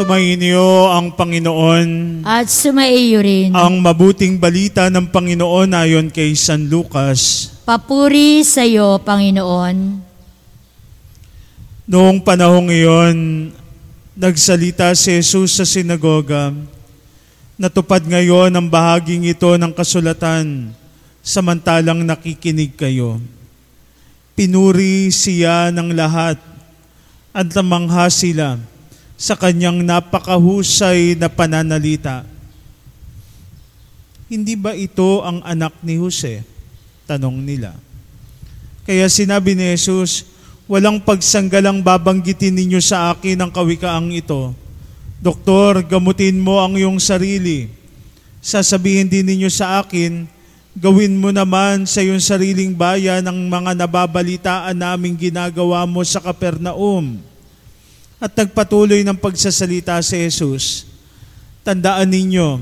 Sumainyo ang Panginoon. At sumaiyo rin. Ang mabuting balita ng Panginoon ayon kay San Lucas. Papuri sa iyo, Panginoon. Noong panahong iyon, nagsalita si Jesus sa sinagoga. Natupad ngayon ang bahaging ito ng kasulatan, samantalang nakikinig kayo. Pinuri siya ng lahat at namangha sila sa kanyang napakahusay na pananalita. Hindi ba ito ang anak ni Jose? Tanong nila. Kaya sinabi ni Jesus, walang pagsanggalang babanggitin ninyo sa akin ang kawikaang ito. Doktor, gamutin mo ang iyong sarili. Sasabihin din ninyo sa akin, gawin mo naman sa iyong sariling bayan ang mga nababalitaan naming ginagawa mo sa Kapernaum at nagpatuloy ng pagsasalita si Jesus, tandaan ninyo,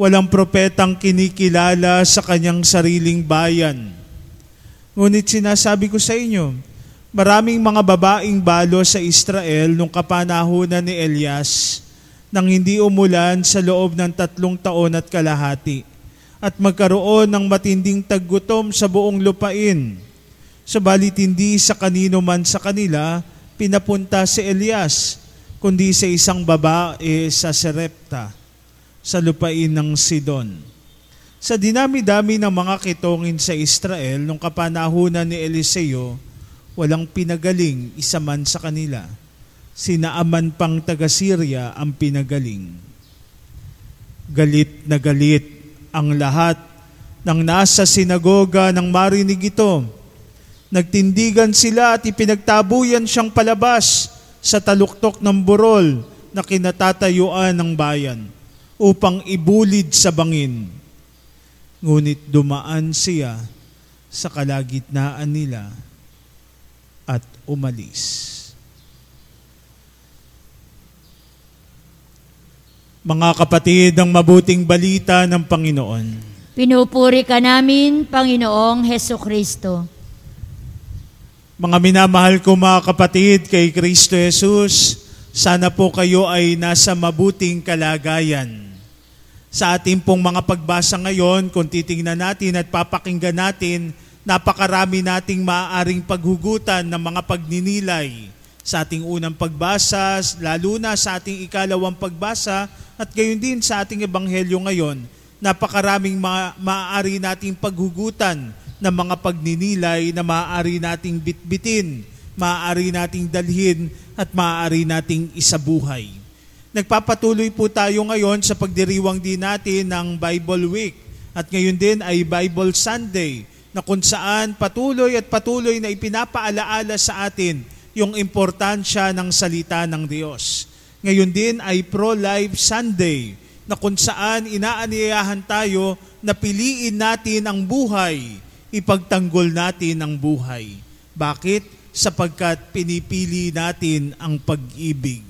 walang propetang kinikilala sa kanyang sariling bayan. Ngunit sinasabi ko sa inyo, maraming mga babaeng balo sa Israel nung kapanahunan ni Elias nang hindi umulan sa loob ng tatlong taon at kalahati at magkaroon ng matinding taggutom sa buong lupain. Subalit hindi sa kanino man sa kanila pinapunta si Elias, kundi sa isang babae sa Serepta, sa lupain ng Sidon. Sa dinami-dami ng mga kitongin sa Israel nung kapanahunan ni Eliseo, walang pinagaling isa man sa kanila. Sinaaman pang taga-Syria ang pinagaling. Galit na galit ang lahat ng nasa sinagoga nang marinig ito Nagtindigan sila at ipinagtabuyan siyang palabas sa taluktok ng burol na kinatatayuan ng bayan upang ibulid sa bangin. Ngunit dumaan siya sa kalagitnaan nila at umalis. Mga kapatid, ang mabuting balita ng Panginoon. Pinupuri ka namin, Panginoong Heso Kristo. Mga minamahal ko mga kapatid kay Kristo Jesus, sana po kayo ay nasa mabuting kalagayan. Sa ating pong mga pagbasa ngayon, kung titingnan natin at papakinggan natin, napakarami nating maaaring paghugutan ng mga pagninilay sa ating unang pagbasa, lalo na sa ating ikalawang pagbasa, at gayon din sa ating ebanghelyo ngayon, napakaraming ma- maaari nating paghugutan ng mga pagninilay na maaari nating bitbitin, maaari nating dalhin at maaari nating isabuhay. Nagpapatuloy po tayo ngayon sa pagdiriwang din natin ng Bible Week at ngayon din ay Bible Sunday na kung saan patuloy at patuloy na ipinapaalaala sa atin yung importansya ng salita ng Diyos. Ngayon din ay Pro-Life Sunday na kung saan inaaniyahan tayo na piliin natin ang buhay ipagtanggol natin ang buhay. Bakit? Sapagkat pinipili natin ang pag-ibig.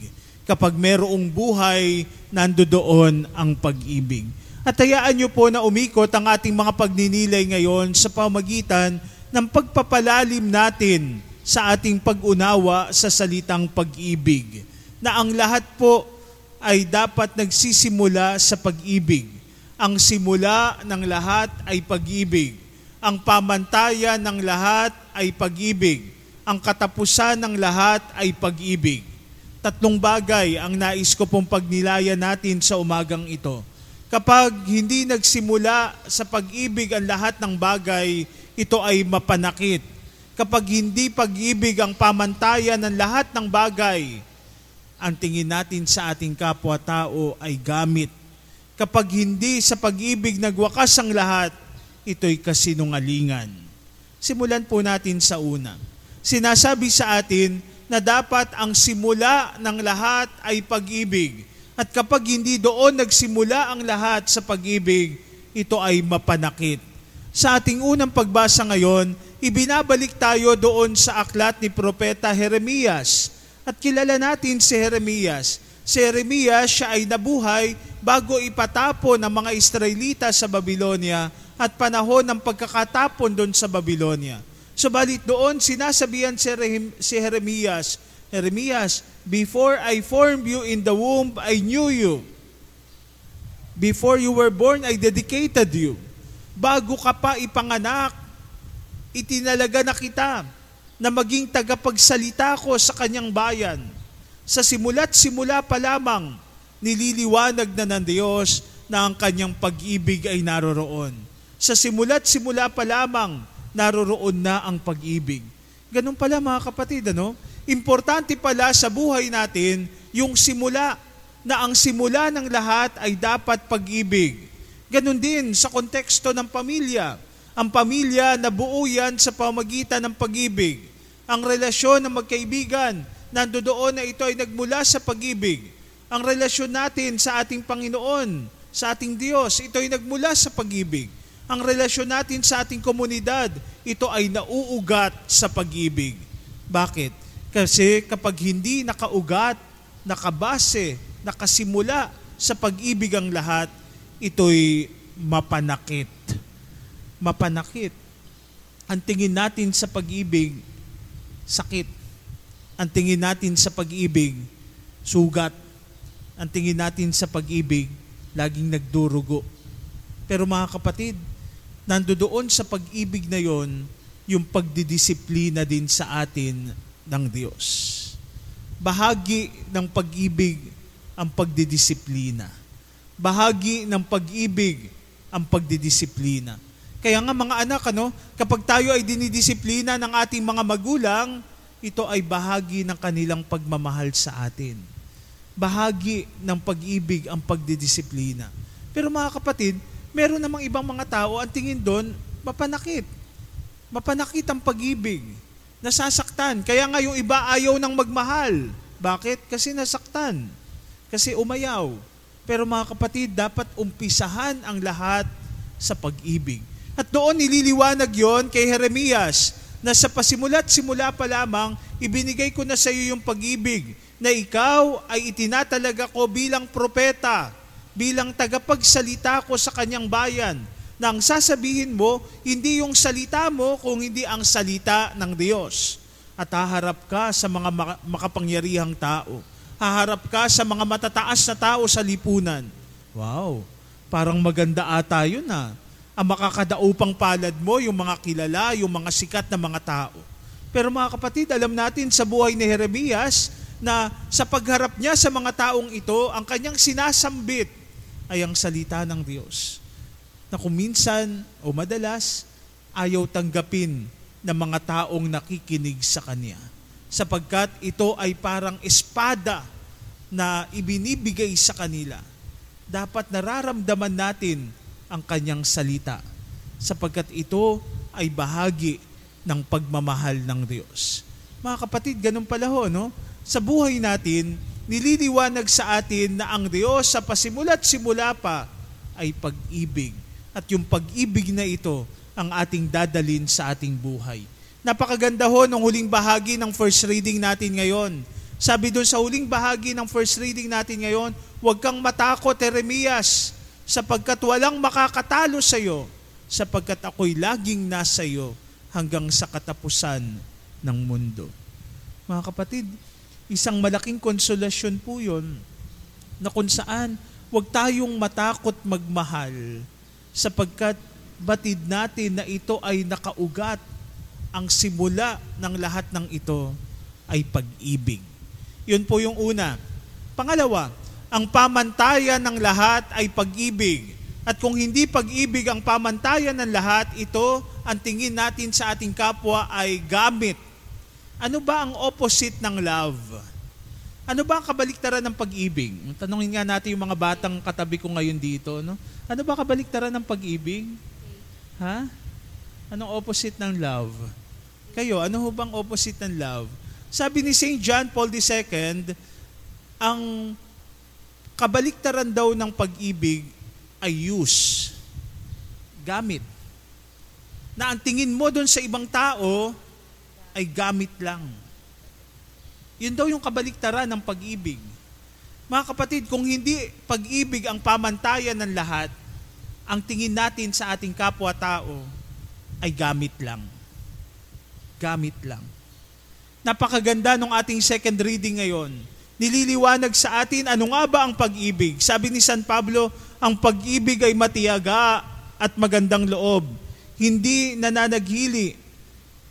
Kapag merong buhay, nandoon ang pag-ibig. At hayaan niyo po na umikot ang ating mga pagninilay ngayon sa pamagitan ng pagpapalalim natin sa ating pag-unawa sa salitang pag-ibig. Na ang lahat po ay dapat nagsisimula sa pag-ibig. Ang simula ng lahat ay pag-ibig ang pamantayan ng lahat ay pag-ibig. Ang katapusan ng lahat ay pag-ibig. Tatlong bagay ang nais ko pong pagnilayan natin sa umagang ito. Kapag hindi nagsimula sa pag-ibig ang lahat ng bagay, ito ay mapanakit. Kapag hindi pag-ibig ang pamantayan ng lahat ng bagay, ang tingin natin sa ating kapwa-tao ay gamit. Kapag hindi sa pag-ibig nagwakas ang lahat, ito'y kasinungalingan. Simulan po natin sa una. Sinasabi sa atin na dapat ang simula ng lahat ay pag-ibig. At kapag hindi doon nagsimula ang lahat sa pag-ibig, ito ay mapanakit. Sa ating unang pagbasa ngayon, ibinabalik tayo doon sa aklat ni Propeta Jeremias. At kilala natin si Jeremias. Si Jeremias, siya ay nabuhay bago ipatapon ng mga Israelita sa Babylonia at panahon ng pagkakatapon doon sa Babylonia. Subalit doon sinasabihan si Jeremias, Jeremias, Before I formed you in the womb, I knew you. Before you were born, I dedicated you. Bago ka pa ipanganak, itinalaga na kita na maging tagapagsalita ko sa kanyang bayan. Sa simula't simula pa lamang, nililiwanag na ng Diyos na ang kanyang pag-ibig ay naroroon. Sa simula't simula pa lamang, naroroon na ang pag-ibig. Ganun pala mga kapatid, ano? Importante pala sa buhay natin yung simula, na ang simula ng lahat ay dapat pag-ibig. Ganun din sa konteksto ng pamilya. Ang pamilya na buo yan sa pamagitan ng pag-ibig. Ang relasyon ng magkaibigan, nandoon na ito ay nagmula sa pag-ibig. Ang relasyon natin sa ating Panginoon, sa ating Diyos, ito ay nagmula sa pag-ibig. Ang relasyon natin sa ating komunidad, ito ay nauugat sa pag-ibig. Bakit? Kasi kapag hindi nakaugat, nakabase, nakasimula sa pag-ibig ang lahat, ito'y mapanakit. Mapanakit. Ang tingin natin sa pag-ibig, sakit. Ang tingin natin sa pag-ibig, sugat. Ang tingin natin sa pag-ibig, laging nagdurugo. Pero mga kapatid, nandoon sa pag-ibig na yon, yung pagdidisiplina din sa atin ng Diyos. Bahagi ng pag-ibig ang pagdidisiplina. Bahagi ng pag-ibig ang pagdidisiplina. Kaya nga mga anak, ano, kapag tayo ay dinidisiplina ng ating mga magulang, ito ay bahagi ng kanilang pagmamahal sa atin. Bahagi ng pag-ibig ang pagdidisiplina. Pero mga kapatid, meron namang ibang mga tao, ang tingin doon, mapanakit. Mapanakit ang pag-ibig nasasaktan. Kaya nga yung iba ayaw ng magmahal. Bakit? Kasi nasaktan. Kasi umayaw. Pero mga kapatid, dapat umpisahan ang lahat sa pag-ibig. At doon nililiwanag yon kay Jeremias na sa pasimula't simula pa lamang, ibinigay ko na sa iyo yung pag-ibig na ikaw ay itinatalaga ko bilang propeta, bilang tagapagsalita ko sa kanyang bayan na ang sasabihin mo, hindi yung salita mo, kung hindi ang salita ng Diyos. At haharap ka sa mga makapangyarihang tao. Haharap ka sa mga matataas na tao sa lipunan. Wow, parang maganda ata yun ha. Ang makakadaupang palad mo, yung mga kilala, yung mga sikat na mga tao. Pero mga kapatid, alam natin sa buhay ni Jeremias na sa pagharap niya sa mga taong ito, ang kanyang sinasambit ay ang salita ng Diyos na kuminsan o madalas ayaw tanggapin ng mga taong nakikinig sa Kanya. Sapagkat ito ay parang espada na ibinibigay sa kanila. Dapat nararamdaman natin ang Kanyang salita sapagkat ito ay bahagi ng pagmamahal ng Diyos. Mga kapatid, ganun pala ho, no? Sa buhay natin, nililiwanag sa atin na ang Diyos sa pasimula't simula pa ay pag-ibig at yung pag-ibig na ito ang ating dadalin sa ating buhay. Napakaganda ho ng huling bahagi ng first reading natin ngayon. Sabi doon sa huling bahagi ng first reading natin ngayon, huwag kang matakot, Jeremias, sapagkat walang makakatalo sa iyo, sapagkat ako'y laging nasa iyo hanggang sa katapusan ng mundo. Mga kapatid, isang malaking konsolasyon po yun na kung saan huwag tayong matakot magmahal sapagkat batid natin na ito ay nakaugat. Ang simula ng lahat ng ito ay pag-ibig. Yun po yung una. Pangalawa, ang pamantayan ng lahat ay pag-ibig. At kung hindi pag-ibig ang pamantayan ng lahat, ito ang tingin natin sa ating kapwa ay gamit. Ano ba ang opposite ng love? Ano ba ang kabaliktaran ng pag-ibig? Tanungin nga natin yung mga batang katabi ko ngayon dito. No? Ano ba kabaliktaran ng pag-ibig? Ha? Anong opposite ng love? Kayo, ano ho bang opposite ng love? Sabi ni St. John Paul II, ang kabaliktaran daw ng pag-ibig ay use. Gamit. Na ang tingin mo doon sa ibang tao ay gamit lang. Yun daw yung kabaliktaran ng pag-ibig. Mga kapatid, kung hindi pag-ibig ang pamantayan ng lahat, ang tingin natin sa ating kapwa-tao ay gamit lang. Gamit lang. Napakaganda ng ating second reading ngayon. Nililiwanag sa atin ano nga ba ang pag-ibig. Sabi ni San Pablo, ang pag-ibig ay matiyaga at magandang loob. Hindi nananaghili,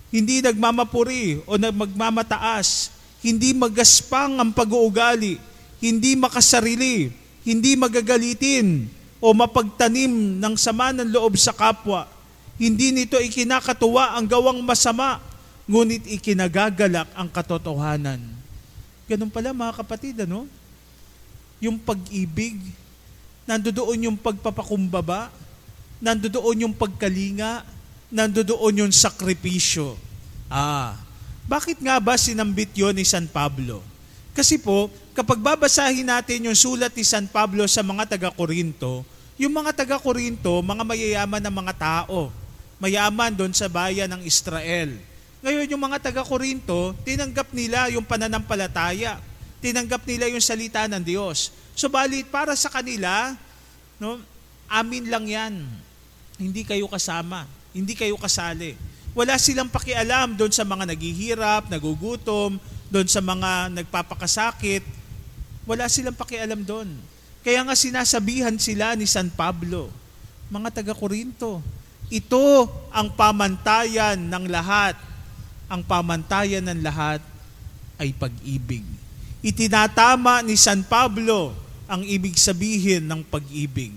hindi nagmamapuri o magmamataas, hindi magaspang ang pag-uugali, hindi makasarili, hindi magagalitin o mapagtanim ng sama ng loob sa kapwa. Hindi nito ikinakatuwa ang gawang masama, ngunit ikinagagalak ang katotohanan. Ganun pala mga kapatid, ano? Yung pag-ibig, nandoon yung pagpapakumbaba, nandoon yung pagkalinga, nandoon yung sakripisyo. Ah, bakit nga ba sinambit yon ni San Pablo? Kasi po, kapag babasahin natin yung sulat ni San Pablo sa mga taga-Korinto, yung mga taga-Korinto, mga mayayaman na mga tao, mayaman doon sa bayan ng Israel. Ngayon, yung mga taga-Korinto, tinanggap nila yung pananampalataya. Tinanggap nila yung salita ng Diyos. Subalit, para sa kanila, no, amin lang yan. Hindi kayo kasama. Hindi kayo kasali. Wala silang pakialam doon sa mga naghihirap, nagugutom, doon sa mga nagpapakasakit. Wala silang pakialam doon. Kaya nga sinasabihan sila ni San Pablo, mga taga-Korinto, ito ang pamantayan ng lahat. Ang pamantayan ng lahat ay pag-ibig. Itinatama ni San Pablo ang ibig sabihin ng pag-ibig.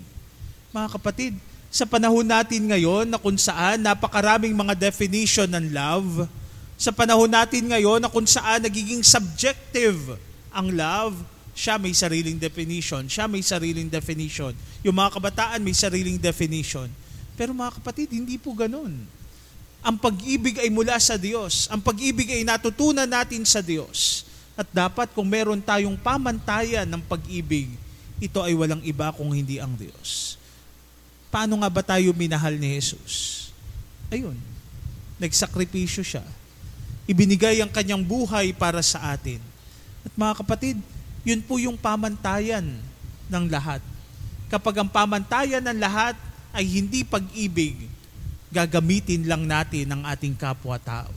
Mga kapatid, sa panahon natin ngayon na kung saan napakaraming mga definition ng love, sa panahon natin ngayon na kung saan nagiging subjective ang love, siya may sariling definition, siya may sariling definition. Yung mga kabataan may sariling definition. Pero mga kapatid, hindi po ganun. Ang pag-ibig ay mula sa Diyos. Ang pag-ibig ay natutunan natin sa Diyos. At dapat kung meron tayong pamantayan ng pag-ibig, ito ay walang iba kung hindi ang Diyos. Paano nga ba tayo minahal ni Jesus? Ayun, nagsakripisyo siya. Ibinigay ang kanyang buhay para sa atin. At mga kapatid, yun po yung pamantayan ng lahat. Kapag ang pamantayan ng lahat ay hindi pag-ibig, gagamitin lang natin ang ating kapwa-tao.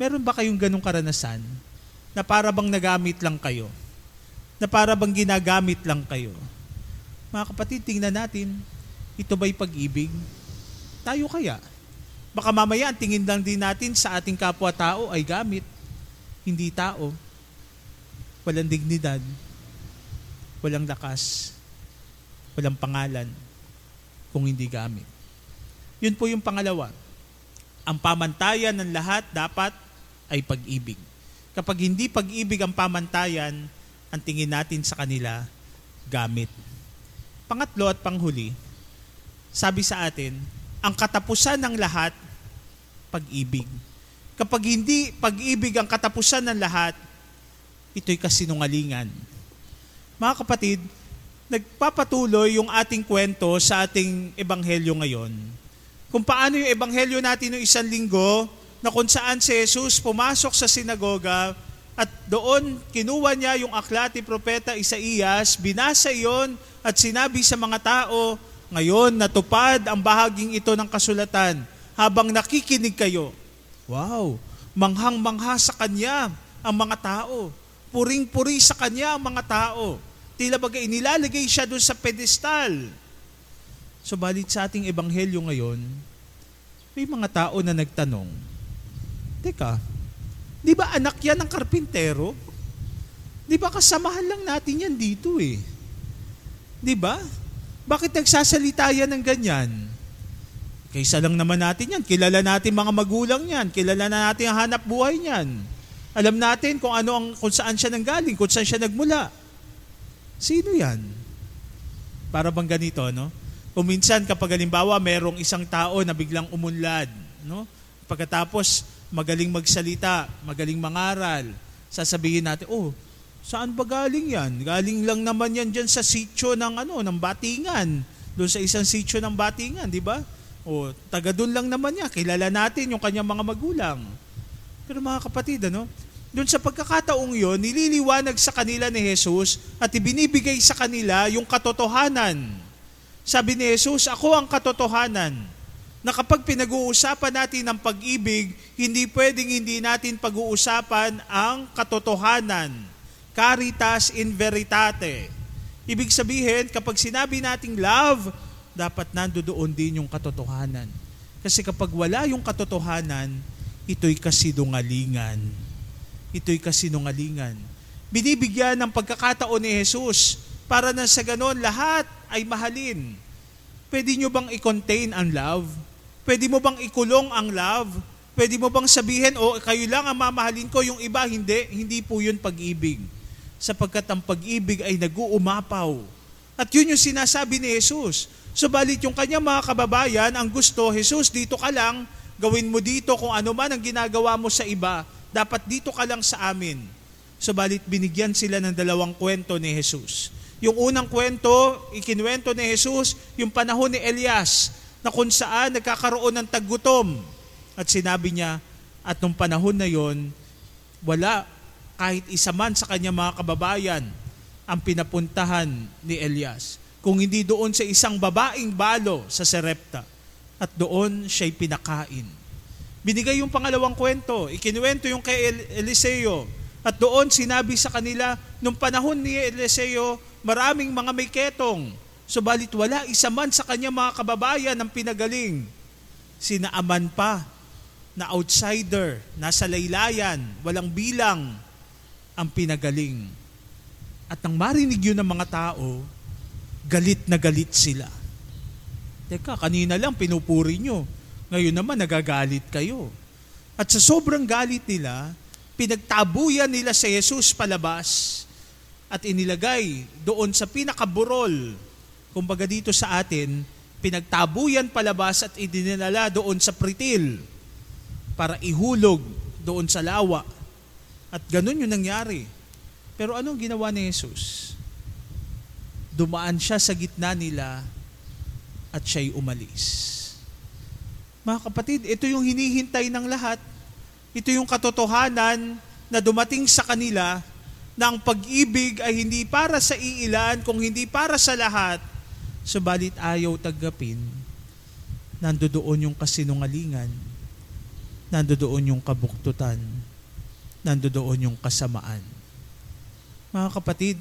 Meron ba kayong ganong karanasan na para bang nagamit lang kayo? Na para bang ginagamit lang kayo? Mga kapatid, tingnan natin, ito ba'y pag-ibig? Tayo kaya? Baka mamaya ang tingin lang din natin sa ating kapwa-tao ay gamit, hindi tao. Walang dignidad, walang lakas, walang pangalan, kung hindi gamit. Yun po yung pangalawa. Ang pamantayan ng lahat dapat ay pag-ibig. Kapag hindi pag-ibig ang pamantayan, ang tingin natin sa kanila, gamit. Pangatlo at panghuli, sabi sa atin, ang katapusan ng lahat, pag-ibig. Kapag hindi pag-ibig ang katapusan ng lahat, ito'y kasinungalingan. Mga kapatid, nagpapatuloy yung ating kwento sa ating ebanghelyo ngayon. Kung paano yung ebanghelyo natin ng isang linggo, na kung saan si Jesus pumasok sa sinagoga at doon kinuha niya yung aklat ni Propeta Isaías, binasa iyon at sinabi sa mga tao, ngayon natupad ang bahaging ito ng kasulatan habang nakikinig kayo. Wow! Manghang-mangha sa kanya ang mga tao. Puring-puri sa kanya ang mga tao. Tila bagay inilalagay siya doon sa pedestal. Subalit sa ating ebanghelyo ngayon, may mga tao na nagtanong, Teka, di ba anak yan ng karpintero? Di ba kasamahan lang natin yan dito eh? Di ba? Bakit nagsasalita yan ng ganyan? Kaysa lang naman natin yan. Kilala natin mga magulang yan. Kilala na natin ang hanap buhay niyan. Alam natin kung ano ang kung saan siya nanggaling, kung saan siya nagmula. Sino yan? Para bang ganito, no? Kung minsan kapag halimbawa merong isang tao na biglang umunlad, no? Pagkatapos magaling magsalita, magaling mangaral, sasabihin natin, oh, saan ba galing yan? Galing lang naman yan dyan sa sityo ng, ano, ng Batingan. Doon sa isang sityo ng Batingan, di ba? O, taga doon lang naman niya. Kilala natin yung kanyang mga magulang. Pero mga kapatid, ano? Doon sa pagkakataong yon, nililiwanag sa kanila ni Jesus at ibinibigay sa kanila yung katotohanan. Sabi ni Jesus, ako ang katotohanan na kapag pinag-uusapan natin ang pag-ibig, hindi pwedeng hindi natin pag-uusapan ang katotohanan. Caritas in veritate. Ibig sabihin, kapag sinabi nating love, dapat nandoon din yung katotohanan. Kasi kapag wala yung katotohanan, ito'y kasinungalingan. Ito'y kasinungalingan. Binibigyan ng pagkakataon ni Jesus para na sa ganon lahat ay mahalin. Pwede nyo bang i-contain ang love? Pwede mo bang ikulong ang love? Pwede mo bang sabihin, o oh, kayo lang ang mamahalin ko, yung iba hindi? Hindi po yun pag-ibig. Sapagkat ang pag-ibig ay nag-uumapaw. At yun yung sinasabi ni Jesus. Subalit yung kanyang mga kababayan, ang gusto, Jesus, dito ka lang, gawin mo dito kung ano man ang ginagawa mo sa iba, dapat dito ka lang sa amin. Subalit binigyan sila ng dalawang kwento ni Jesus. Yung unang kwento, ikinwento ni Jesus, yung panahon ni Elias, na kung saan nagkakaroon ng taggutom. At sinabi niya, at nung panahon na yon, wala kahit isa man sa kanya mga kababayan ang pinapuntahan ni Elias. Kung hindi doon sa isang babaeng balo sa Serepta. At doon siya'y pinakain. Binigay yung pangalawang kwento. Ikinuwento yung kay Eliseo. At doon sinabi sa kanila, nung panahon ni Eliseo, maraming mga may ketong, subalit wala isa man sa kanya mga kababayan ang pinagaling. Sinaaman pa na outsider, nasa laylayan, walang bilang ang pinagaling. At nang marinig yun ng mga tao, galit na galit sila. Teka, kanina lang pinupuri nyo. Ngayon naman nagagalit kayo. At sa sobrang galit nila, pinagtabuyan nila si Jesus palabas at inilagay doon sa pinakaburol. Kumbaga dito sa atin, pinagtabuyan palabas at idinala doon sa pritil para ihulog doon sa lawa. At ganun yung nangyari. Pero anong ginawa ni Jesus? Dumaan siya sa gitna nila at siya'y umalis. Mga kapatid, ito yung hinihintay ng lahat. Ito yung katotohanan na dumating sa kanila na ang pag-ibig ay hindi para sa iilan, kung hindi para sa lahat, subalit ayaw tagapin, nandoon yung kasinungalingan, nandoon yung kabuktutan, nandoon yung kasamaan. Mga kapatid,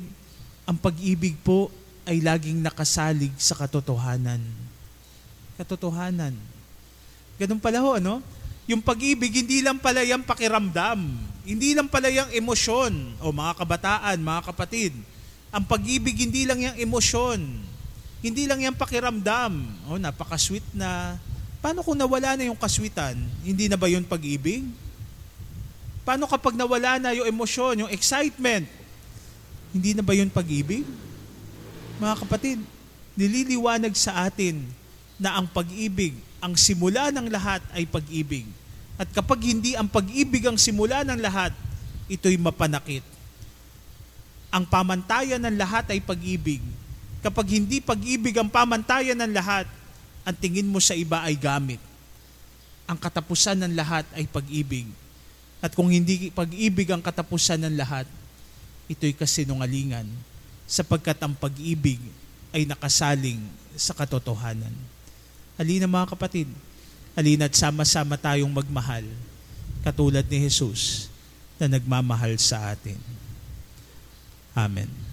ang pag-ibig po ay laging nakasalig sa katotohanan. Katotohanan. Ganun pala ho, ano? Yung pag-ibig, hindi lang pala yung pakiramdam hindi lang pala yung emosyon, o mga kabataan, mga kapatid. Ang pag-ibig, hindi lang yung emosyon. Hindi lang yung pakiramdam. O, napaka-sweet na. Paano kung nawala na yung kaswitan? Hindi na ba yun pag-ibig? Paano kapag nawala na yung emosyon, yung excitement? Hindi na ba yun pag-ibig? Mga kapatid, nililiwanag sa atin na ang pag-ibig, ang simula ng lahat ay pag-ibig at kapag hindi ang pag-ibig ang simula ng lahat, ito'y mapanakit. Ang pamantayan ng lahat ay pag-ibig. Kapag hindi pag-ibig ang pamantayan ng lahat, ang tingin mo sa iba ay gamit. Ang katapusan ng lahat ay pag-ibig. At kung hindi pag-ibig ang katapusan ng lahat, ito'y kasinungalingan sapagkat ang pag-ibig ay nakasaling sa katotohanan. Halina mga kapatid, Halina't sama-sama tayong magmahal katulad ni Jesus na nagmamahal sa atin. Amen.